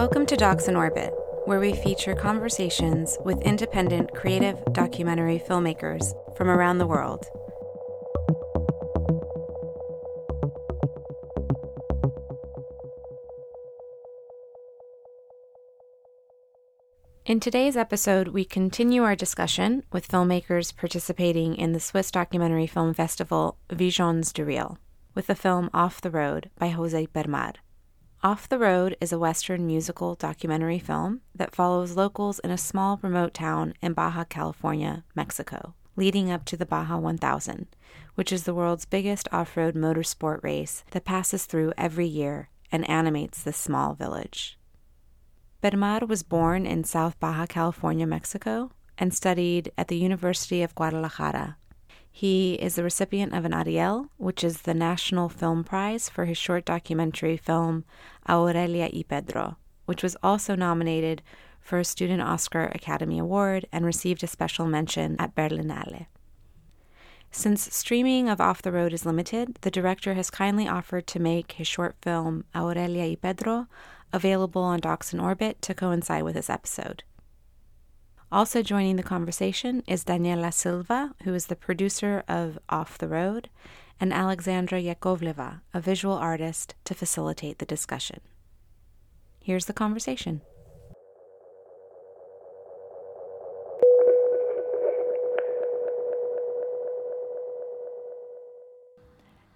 Welcome to Docs in Orbit, where we feature conversations with independent creative documentary filmmakers from around the world. In today's episode, we continue our discussion with filmmakers participating in the Swiss documentary film festival Visions du Réel with the film Off the Road by Jose Permar. Off the Road is a Western musical documentary film that follows locals in a small remote town in Baja California, Mexico, leading up to the Baja 1000, which is the world's biggest off road motorsport race that passes through every year and animates this small village. Permar was born in South Baja California, Mexico, and studied at the University of Guadalajara. He is the recipient of an Ariel, which is the National Film Prize for his short documentary film Aurelia y Pedro, which was also nominated for a Student Oscar Academy Award and received a special mention at Berlinale. Since streaming of Off the Road is limited, the director has kindly offered to make his short film Aurelia y Pedro available on Docs in Orbit to coincide with this episode. Also joining the conversation is Daniela Silva, who is the producer of Off the Road, and Alexandra Yakovleva, a visual artist, to facilitate the discussion. Here's the conversation.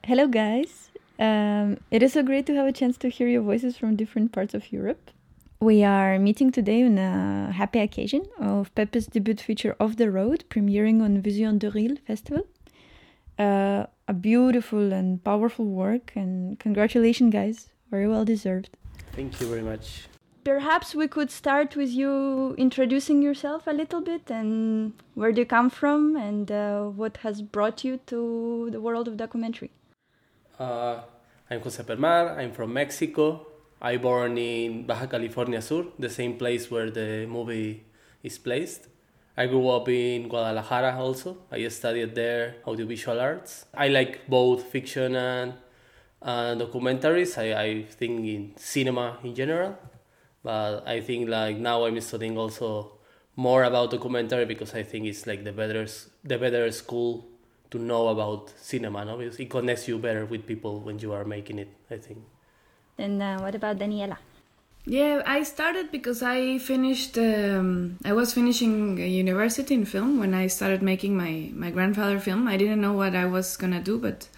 Hello, guys. Um, it is so great to have a chance to hear your voices from different parts of Europe. We are meeting today on a happy occasion of Pepe's debut feature Off the Road, premiering on Vision du Réel Festival. Uh, a beautiful and powerful work, and congratulations, guys. Very well deserved. Thank you very much. Perhaps we could start with you introducing yourself a little bit and where do you come from and uh, what has brought you to the world of documentary. Uh, I'm Jose Permar, I'm from Mexico. I born in Baja California Sur, the same place where the movie is placed. I grew up in Guadalajara also. I studied there audiovisual arts. I like both fiction and, and documentaries. I, I think in cinema in general, but I think like now I'm studying also more about documentary because I think it's like the better the better school to know about cinema, no? Because it connects you better with people when you are making it, I think. And uh, what about Daniela? Yeah, I started because I finished. Um, I was finishing university in film when I started making my my grandfather film. I didn't know what I was gonna do, but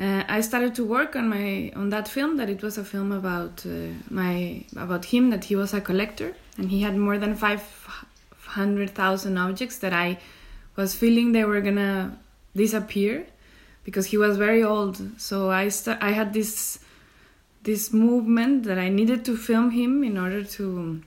uh, I started to work on my on that film. That it was a film about uh, my about him. That he was a collector and he had more than five hundred thousand objects that I was feeling they were gonna disappear because he was very old. So I st- I had this this movement that I needed to film him in order to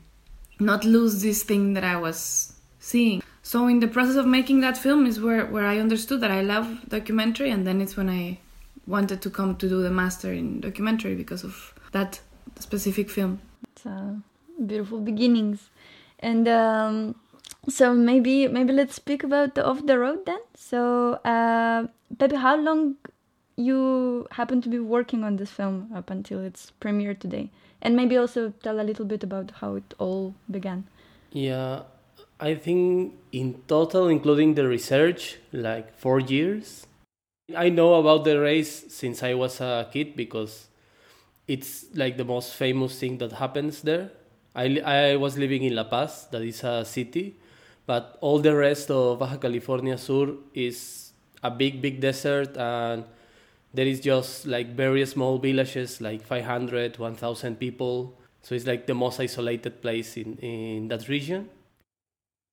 not lose this thing that I was seeing. So in the process of making that film is where where I understood that I love documentary, and then it's when I wanted to come to do the master in documentary because of that specific film. It's a beautiful beginnings, and. Um, so maybe maybe let's speak about the off the road then. So, uh, Pepe, how long you happen to be working on this film up until its premiere today, and maybe also tell a little bit about how it all began. Yeah, I think in total, including the research, like four years. I know about the race since I was a kid because it's like the most famous thing that happens there. I, I was living in La Paz, that is a city but all the rest of Baja California Sur is a big, big desert, and there is just like very small villages, like 500, 1,000 people. So it's like the most isolated place in, in that region.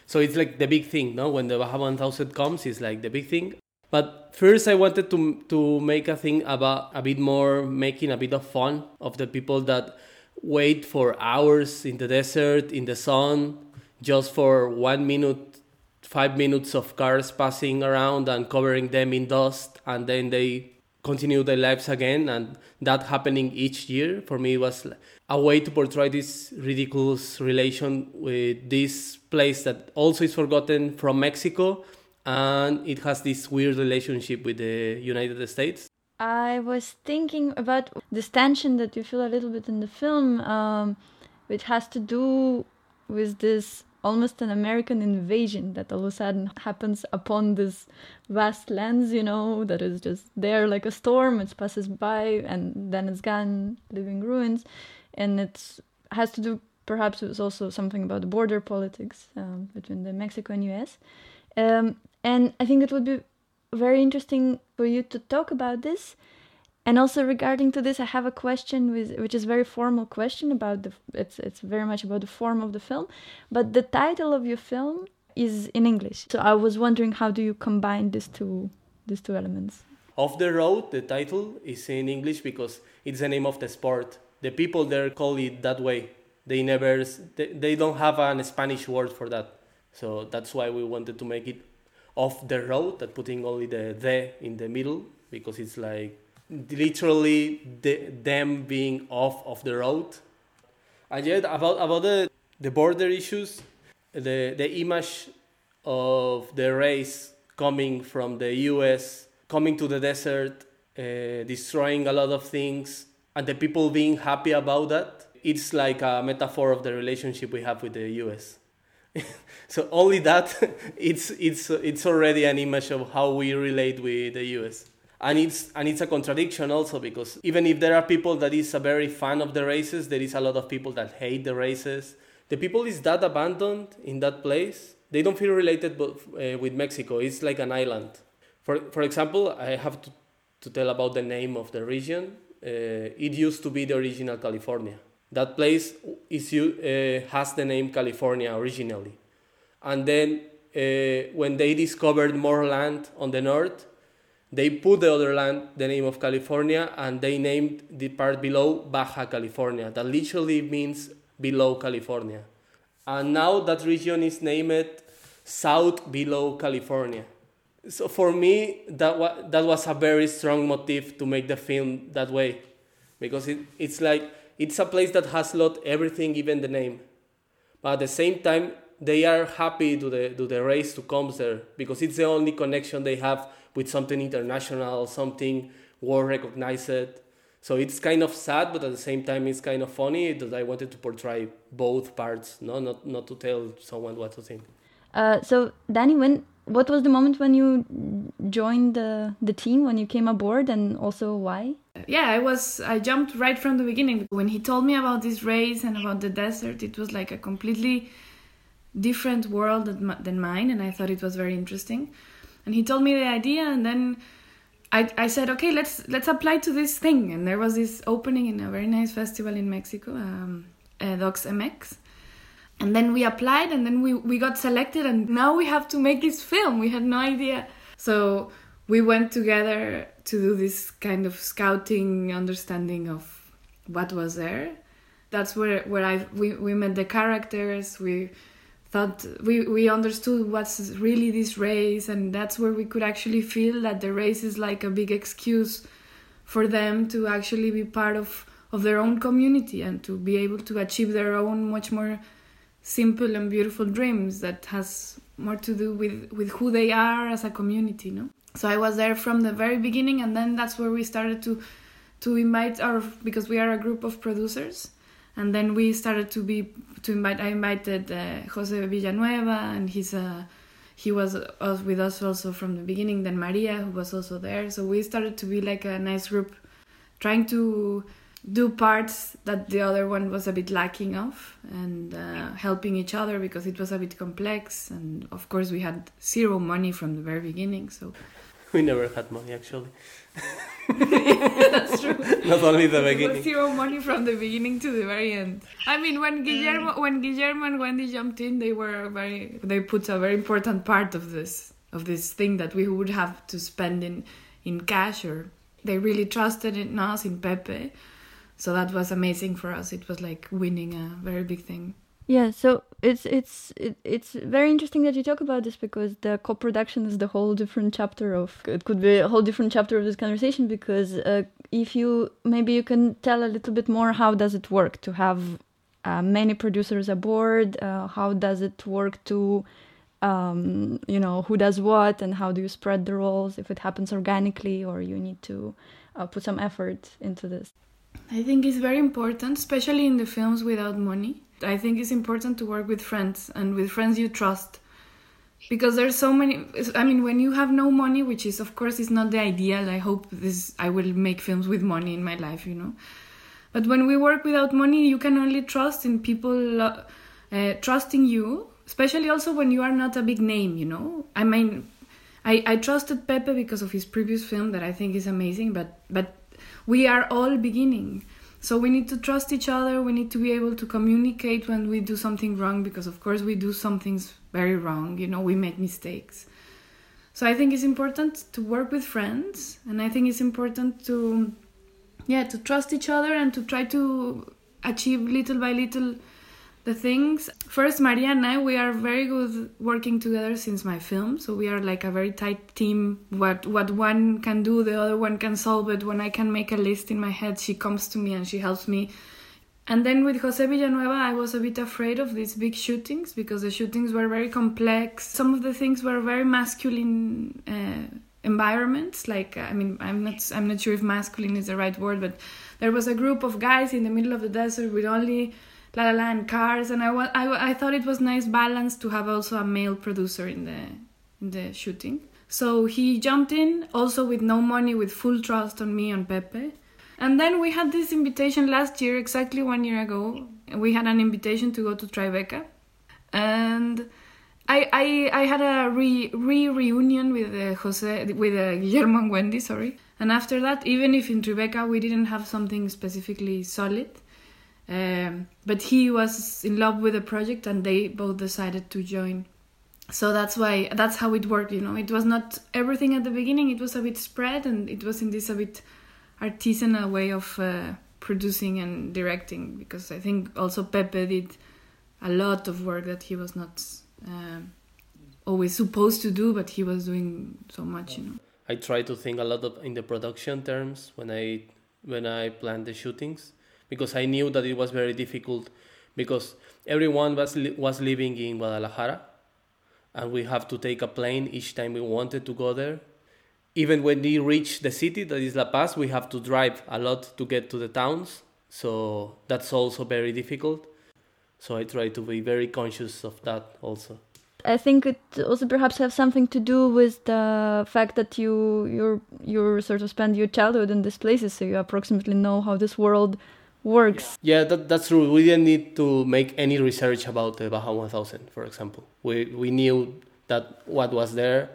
So it's like the big thing, no? When the Baja 1000 comes, it's like the big thing. But first, I wanted to to make a thing about a bit more, making a bit of fun of the people that wait for hours in the desert, in the sun, just for one minute, five minutes of cars passing around and covering them in dust, and then they continue their lives again. And that happening each year for me was a way to portray this ridiculous relation with this place that also is forgotten from Mexico, and it has this weird relationship with the United States. I was thinking about this tension that you feel a little bit in the film. Um, which has to do with this almost an American invasion that all of a sudden happens upon this vast lands, you know, that is just there like a storm, it passes by and then it's gone, leaving ruins. And it has to do perhaps with also something about the border politics um, between the Mexico and US. Um, and I think it would be very interesting for you to talk about this and also regarding to this i have a question with, which is very formal question about the it's it's very much about the form of the film but the title of your film is in english. So i was wondering how do you combine these two these two elements? Off the road the title is in english because it's the name of the sport. The people there call it that way. They never they, they don't have an spanish word for that. So that's why we wanted to make it off the road that putting only the the in the middle because it's like literally the, them being off of the road. And yet about about the the border issues, the the image of the race coming from the U.S. coming to the desert, uh, destroying a lot of things, and the people being happy about that. It's like a metaphor of the relationship we have with the U.S. so only that, it's it's it's already an image of how we relate with the U.S and it's and it's a contradiction also because even if there are people that is a very fan of the races there is a lot of people that hate the races. The people is that abandoned in that place they don't feel related but, uh, with mexico. It's like an island. For for example i have to, to tell about the name of the region. Uh, it used to be the original california. That place is uh, has the name california originally. And then when they discovered more land on the north they put the other land the name of California and they named the part below Baja California. That literally means below California. And now that region is named South Below California. So for me, that, wa- that was a very strong motive to make the film that way. Because it, it's like, it's a place that has lost everything, even the name. But at the same time, they are happy to the, to the race to come there because it's the only connection they have with something international, something world recognized. So it's kind of sad, but at the same time, it's kind of funny that I wanted to portray both parts, no, not not to tell someone what to think. Uh, so, Danny, when what was the moment when you joined the the team when you came aboard, and also why? Yeah, I was I jumped right from the beginning when he told me about this race and about the desert. It was like a completely different world than mine, and I thought it was very interesting. And he told me the idea and then I, I said okay let's let's apply to this thing. And there was this opening in a very nice festival in Mexico um, uh, Docs MX and then we applied and then we, we got selected and now we have to make this film. We had no idea. So we went together to do this kind of scouting understanding of what was there. That's where where I we, we met the characters. We thought we, we understood what's really this race and that's where we could actually feel that the race is like a big excuse for them to actually be part of, of their own community and to be able to achieve their own much more simple and beautiful dreams that has more to do with, with who they are as a community no? So i was there from the very beginning and then that's where we started to to invite our because we are a group of producers and then we started to be to invite i invited uh, jose villanueva and he's uh, he was uh, with us also from the beginning then maria who was also there. So we started to be like a nice group trying to do parts that the other one was a bit lacking of and uh, helping each other because it was a bit complex. And of course we had zero money from the very beginning. So we never had money actually That's true. Not only the beginning. zero money from the beginning to the very end. I mean, when Guillermo, mm. when Guillermo and Wendy jumped in, they were very. They put a very important part of this of this thing that we would have to spend in in cash, or they really trusted in us in Pepe. So that was amazing for us. It was like winning a very big thing. Yeah, so it's it's it, it's very interesting that you talk about this because the co-production is the whole different chapter of it could be a whole different chapter of this conversation because uh, if you maybe you can tell a little bit more how does it work to have uh, many producers aboard uh, how does it work to um, you know who does what and how do you spread the roles if it happens organically or you need to uh, put some effort into this I think it's very important, especially in the films without money. I think it's important to work with friends and with friends you trust. Because there's so many I mean when you have no money, which is of course is not the ideal. I hope this I will make films with money in my life, you know. But when we work without money, you can only trust in people uh, trusting you, especially also when you are not a big name, you know. I mean, I, I trusted Pepe because of his previous film that I think is amazing, but but we are all beginning. So we need to trust each other. We need to be able to communicate when we do something wrong because of course we do some things very wrong, you know, we make mistakes. So I think it's important to work with friends and I think it's important to yeah, to trust each other and to try to achieve little by little the things. First, Maria and I, we are very good working together since my film. So we are like a very tight team. What what one can do, the other one can solve it. When I can make a list in my head, she comes to me and she helps me. And then with Jose Villanueva, I was a bit afraid of these big shootings because the shootings were very complex. Some of the things were very masculine uh, environments. Like I mean, I'm not I'm not sure if masculine is the right word, but there was a group of guys in the middle of the desert with only La La La and cars, and I, I, I thought it was nice balance to have also a male producer in the in the shooting. So he jumped in, also with no money, with full trust on me, on Pepe. And then we had this invitation last year, exactly one year ago. We had an invitation to go to Tribeca. And I, I, I had a re, re reunion with uh, Jose, with uh, Guillermo and Wendy, sorry. And after that, even if in Tribeca we didn't have something specifically solid, um, but he was in love with the project and they both decided to join. So that's why that's how it worked. You know, it was not everything at the beginning. It was a bit spread, and it was in this a bit artisanal way of uh, producing and directing. Because I think also Pepe did a lot of work that he was not uh, always supposed to do, but he was doing so much. You know. I try to think a lot of in the production terms when I when I plan the shootings because I knew that it was very difficult because everyone was li- was living in Guadalajara and we have to take a plane each time we wanted to go there. Even when we reach the city that is La Paz, we have to drive a lot to get to the towns. So that's also very difficult. So I try to be very conscious of that also. I think it also perhaps have something to do with the fact that you you you sort of spend your childhood in these places, so you approximately know how this world works. Yeah, that, that's true. We didn't need to make any research about the Baja 1000, for example. We, we knew that what was there.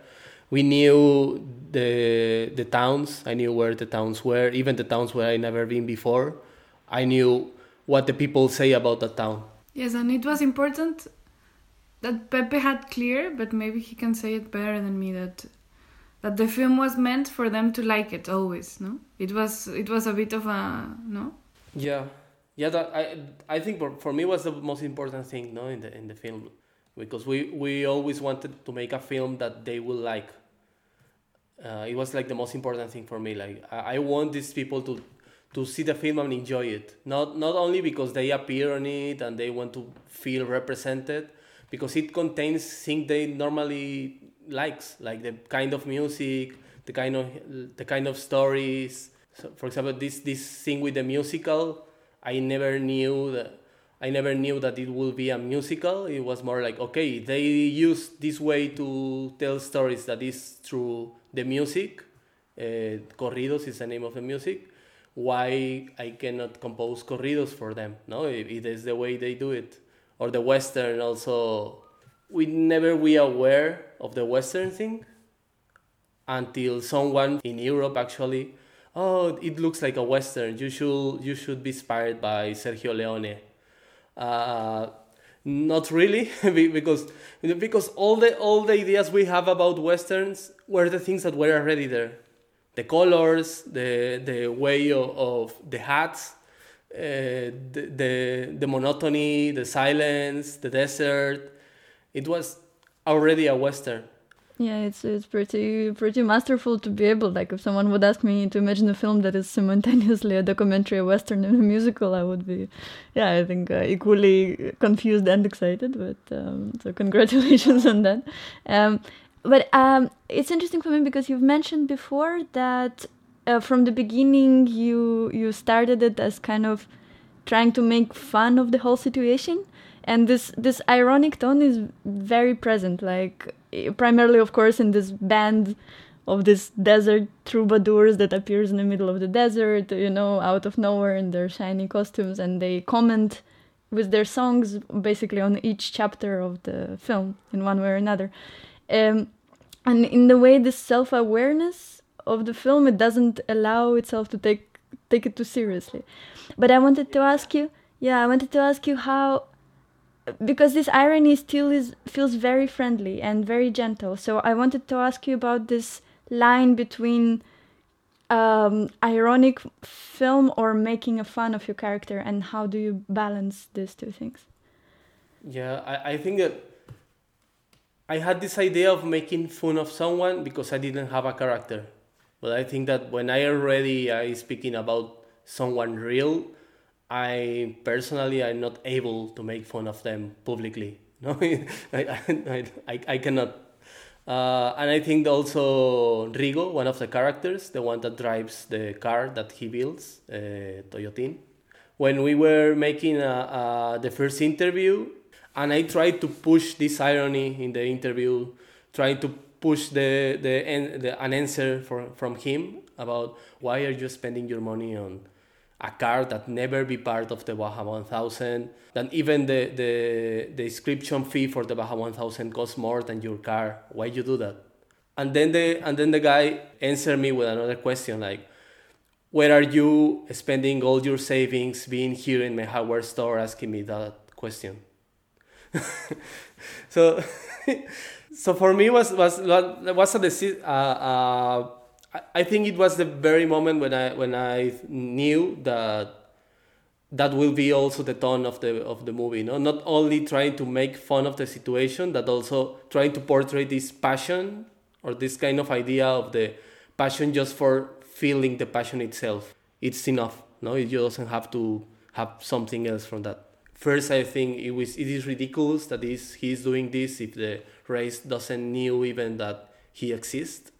We knew the, the towns. I knew where the towns were, even the towns where I never been before. I knew what the people say about the town. Yes, and it was important that Pepe had clear, but maybe he can say it better than me that that the film was meant for them to like it always. No, it was it was a bit of a no yeah, yeah. That I I think for, for me was the most important thing, no, in the in the film, because we we always wanted to make a film that they will like. Uh, it was like the most important thing for me. Like I, I want these people to to see the film and enjoy it. Not not only because they appear on it and they want to feel represented, because it contains things they normally likes, like the kind of music, the kind of the kind of stories, so for example, this this thing with the musical, I never knew that I never knew that it would be a musical. It was more like okay, they use this way to tell stories that is through the music. Uh, corridos is the name of the music. Why I cannot compose corridos for them? No, it, it is the way they do it. Or the western also. We never we aware of the western thing until someone in Europe actually oh, it looks like a western. You should you should be inspired by Sergio Leone. Uh, not really, because because all the all the ideas we have about westerns were the things that were already there, the colors, the the way of, of the hats, uh, the, the the monotony, the silence, the desert. It was already a western. Yeah, it's it's pretty pretty masterful to be able like if someone would ask me to imagine a film that is simultaneously a documentary, a western, and a musical, I would be, yeah, I think uh, equally confused and excited. But um, so congratulations on that. Um, but um, it's interesting for me because you've mentioned before that uh, from the beginning you you started it as kind of trying to make fun of the whole situation and this this ironic tone is very present like primarily of course in this band of this desert troubadours that appears in the middle of the desert you know out of nowhere in their shiny costumes and they comment with their songs basically on each chapter of the film in one way or another. Um, and in the way this self-awareness of the film it doesn't allow itself to take take it too seriously. But i wanted to ask you yeah i wanted to ask you how because this irony still is feels very friendly and very gentle. So i wanted to ask you about this line between um, ironic film or making a fun of your character and how do you balance these two things? Yeah i, I think that i had this idea of making fun of someone because i didn't have a character. But i think that when i already i speaking about someone real I personally I am not able to make fun of them publicly. No, I, I, I, I cannot. Uh, and I think also Rigo, one of the characters, the one that drives the car that he builds, uh, Toyotin. When we were making a, uh, uh, the first interview, and I tried to push this irony in the interview, trying to push the, the, the an answer for, from him about why are you spending your money on a car that never be part of the Baja 1000, then even the, the, the inscription fee for the Baja 1000 costs more than your car. Why you do that? And then the, and then the guy answered me with another question like, where are you spending all your savings being here in my hardware store asking me that question? so, so for me was was was a decision. Uh, I think it was the very moment when I when I knew that that will be also the tone of the of the movie. No, not only trying to make fun of the situation, but also trying to portray this passion or this kind of idea of the passion just for feeling the passion itself. It's enough. No, it doesn't have to have something else from that. First, I think it was it is ridiculous that is he's doing this if the race doesn't knew even that he exists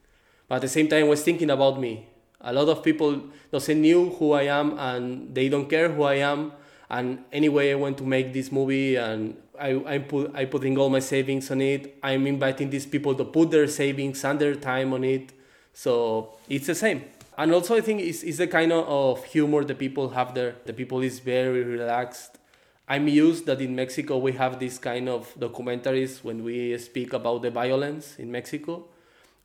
but at the same time, was thinking about me. A lot of people doesn't knew who I am and they don't care who I am. And anyway, I want to make this movie and I, I put I putting all my savings on it. I'm inviting these people to put their savings and their time on it. So it's the same. And also I think it's, it's the kind of humor the people have there. The people is very relaxed. I'm used that in Mexico we have this kind of documentaries when we speak about the violence in Mexico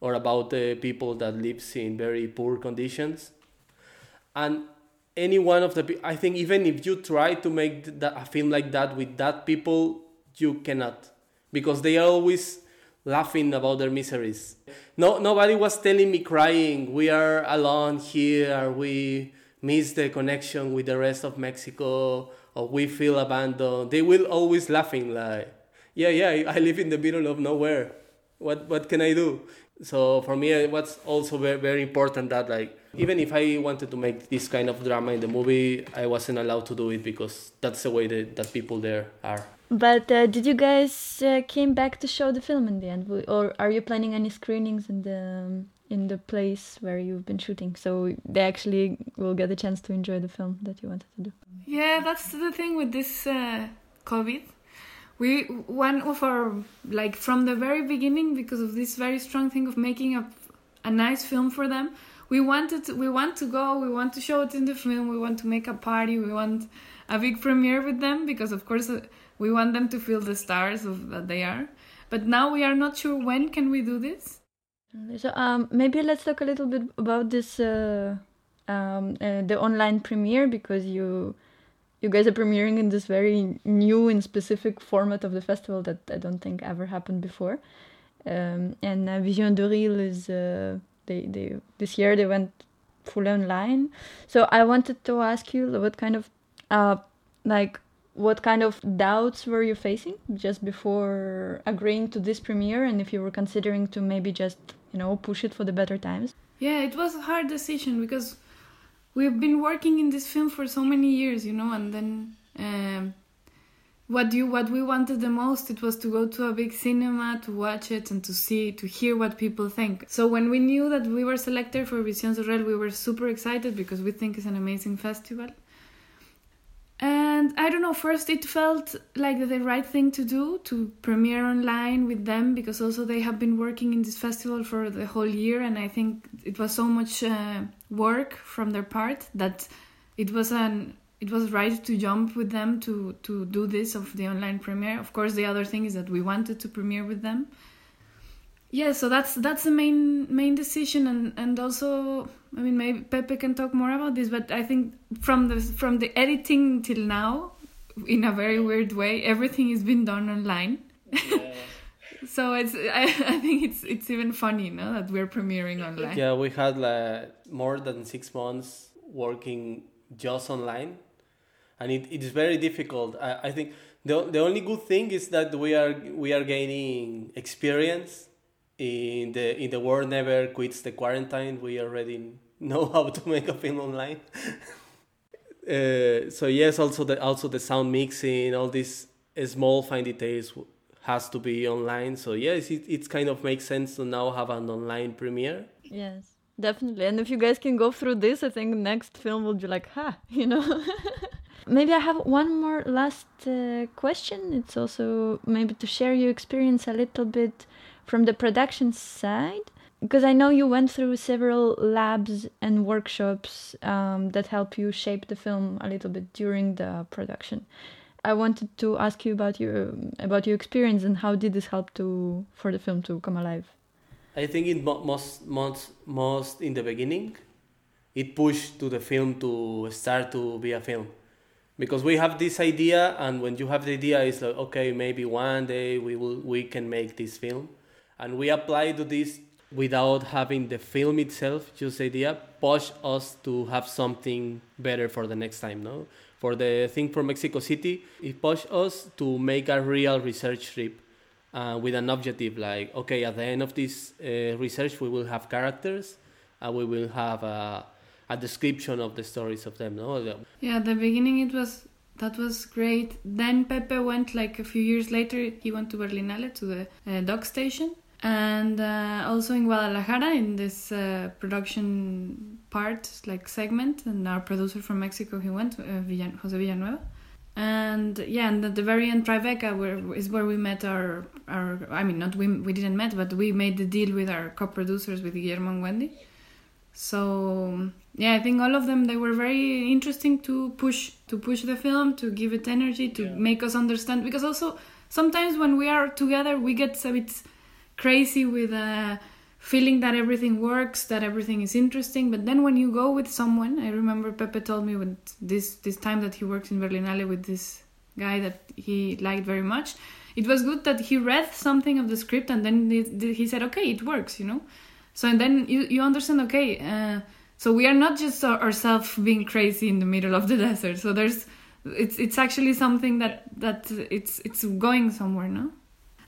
or about the people that lives in very poor conditions. And any one of the i think even if you try to make that, a film like that with that people you cannot. Because they are always laughing about their miseries. No nobody was telling me crying we are alone here we miss the connection with the rest of mexico or we feel abandoned. They will always laughing like yeah yeah i live in the middle of nowhere. What what can i do so for me it was also very, very important that like even if i wanted to make this kind of drama in the movie i wasn't allowed to do it because that's the way that, that people there are. But uh, did you guys uh, came back to show the film in the end? Or are you planning any screenings in the um, in the place where you've been shooting? So they actually will get a chance to enjoy the film that you wanted to do. Yeah that's the thing with this uh, covid we one of our like from the very beginning because of this very strong thing of making a, a nice film for them we wanted to, we want to go we want to show it in the film we want to make a party we want a big premiere with them because of course uh, we want them to feel the stars of that they are. But now we are not sure when can we do this. So um, maybe let's talk a little bit about this uh, um, uh, the online premiere because you you guys are premiering in this very new and specific format of the festival that I don't think ever happened before. Um, and uh, Vision du Réel is uh, they they this year they went full online. So I wanted to ask you what kind of uh, like what kind of doubts were you facing just before agreeing to this premiere and if you were considering to maybe just you know push it for the better times yeah it was a hard decision because we've been working in this film for so many years, you know, and then um, what you what we wanted the most it was to go to a big cinema to watch it and to see to hear what people think. So when we knew that we were selected for Visions du Réel we were super excited because we think it's an amazing festival. And I don't know, first it felt like the right thing to do to premiere online with them because also they have been working in this festival for the whole year, and I think it was so much uh, work from their part that it was an it was right to jump with them to to do this of the online premiere. Of course, the other thing is that we wanted to premiere with them, yeah so that's that's the main main decision and and also i mean maybe pepe can talk more about this but i think from the from the editing till now in a very weird way everything has been done online. So it's I, I think it's it's even funny no that we're premiering online. Yeah we had like more than six months working just online. And it, it is very difficult. I, I think the, the only good thing is that we are we are gaining experience in the in the world never quits the quarantine. We already know how to make a film online. Uh, so yes also the also the sound mixing all these small fine details has to be online. So yes it, it kind of makes sense to now have an online premiere. Yes definitely. And if you guys can go through this i think next film will be like ha you know? Maybe i have one more last uh, question. It's also maybe to share your experience a little bit from the production side, because I know you went through several labs and workshops um, that help you shape the film a little bit during the production. I wanted to ask you about your about your experience and how did this help to for the film to come alive. I think it most most most in the beginning, it pushed to the film to start to be a film, because we have this idea, and when you have the idea, it's like okay, maybe one day we will we can make this film, and we apply to this without having the film itself just idea push us to have something better for the next time no for the thing for mexico city. It pushed us to make a real research trip uh, with an objective like okay at the end of this uh, research we will have characters and we will have a, a description of the stories of them no? Yeah at the beginning it was that was great. Then pepe went like a few years later he went to berlinale to the uh, Doc Station and uh, also in Guadalajara in this uh, production part like segment and our producer from Mexico he went uh, Villan- Jose Villanueva and yeah and at the very end Tribeca where, is where we met our our I mean not we we didn't met but we made the deal with our co-producers with Guillermo and Wendy so yeah I think all of them they were very interesting to push to push the film to give it energy to yeah. make us understand because also sometimes when we are together we get a bit crazy with a feeling that everything works, that everything is interesting. But then when you go with someone, I remember Pepe told me with this this time that he worked in Berlinale with this guy that he liked very much. It was good that he read something of the script and then he said, "Okay, it works," you know. So and then you you understand, okay. Uh, so we are not just ourselves being crazy in the middle of the desert. So there's it's it's actually something that that it's it's going somewhere, no?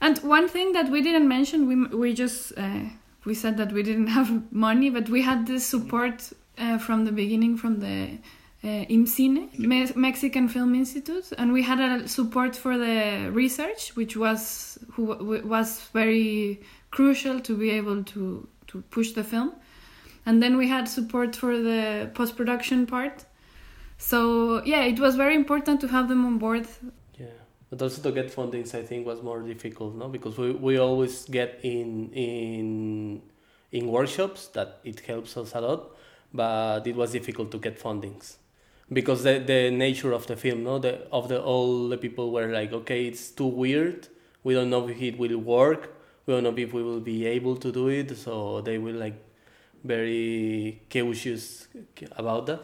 And one thing that we didn't mention, we we just uh, we said that we didn't have money, but we had this support uh, from the beginning from the uh, IMCINE, Me- Mexican Film Institute, and we had a support for the research, which was who was very crucial to be able to to push the film. And then we had support for the post production part. So yeah, it was very important to have them on board but also to get fundings i think was more difficult no? Because we, we always get in in in workshops that it helps us a lot but it was difficult to get fundings. Because the, the nature of the film no? The of the all the people were like okay it's too weird. We don't know if it will work. We don't know if we will be able to do it. So they were like very cautious about that.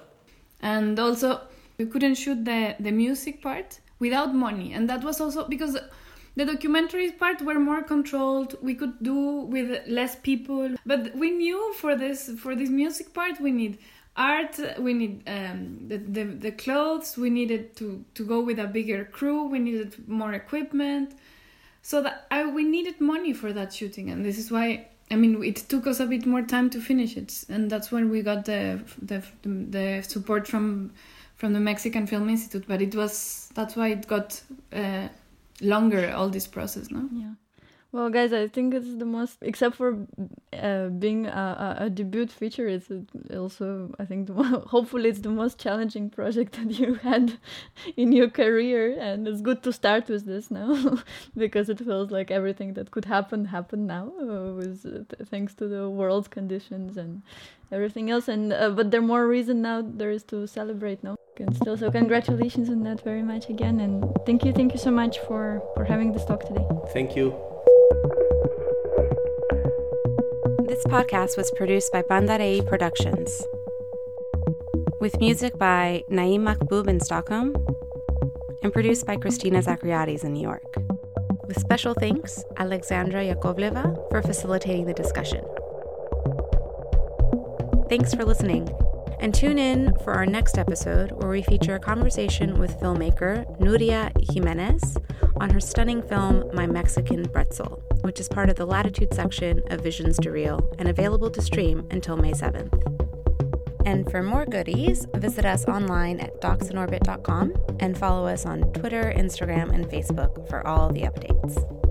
And also we couldn't shoot the the music part without money. And that was also because the documentary part were more controlled. We could do with less people. But we knew for this for this music part we need art we need um, the, the, the clothes we needed to to go with a bigger crew we needed more equipment. So that I, we needed money for that shooting. And this is why I mean, it took us a bit more time to finish it, and that's when we got the the, the support from from the Mexican Film Institute, but it was that's why it got uh, longer all this process, no? Yeah. Well, guys, I think it's the most, except for uh, being a, a, debut feature, it's also, I think, the, hopefully, it's the most challenging project that you had in your career. And it's good to start with this now because it feels like everything that could happen happened now, uh, with, uh, thanks to the world conditions and everything else. And uh, but there more reason now there is to celebrate now. And still, so congratulations on that very much again, and thank you, thank you so much for for having this talk today. Thank you. This podcast was produced by Bandarei Productions, with music by Naim Makbub in Stockholm and produced by Christina Zachariadis in New York. With special thanks, Alexandra Yakovleva for facilitating the discussion. Thanks for listening. And tune in for our next episode where we feature a conversation with filmmaker Nuria Giménez on her stunning film My Mexican Bretzel, which is part of the Latitude section of Visions du Réel and available to stream until May 7th. And for more goodies, visit us online at docsorbit.com and follow us on Twitter, Instagram, and Facebook for all the updates.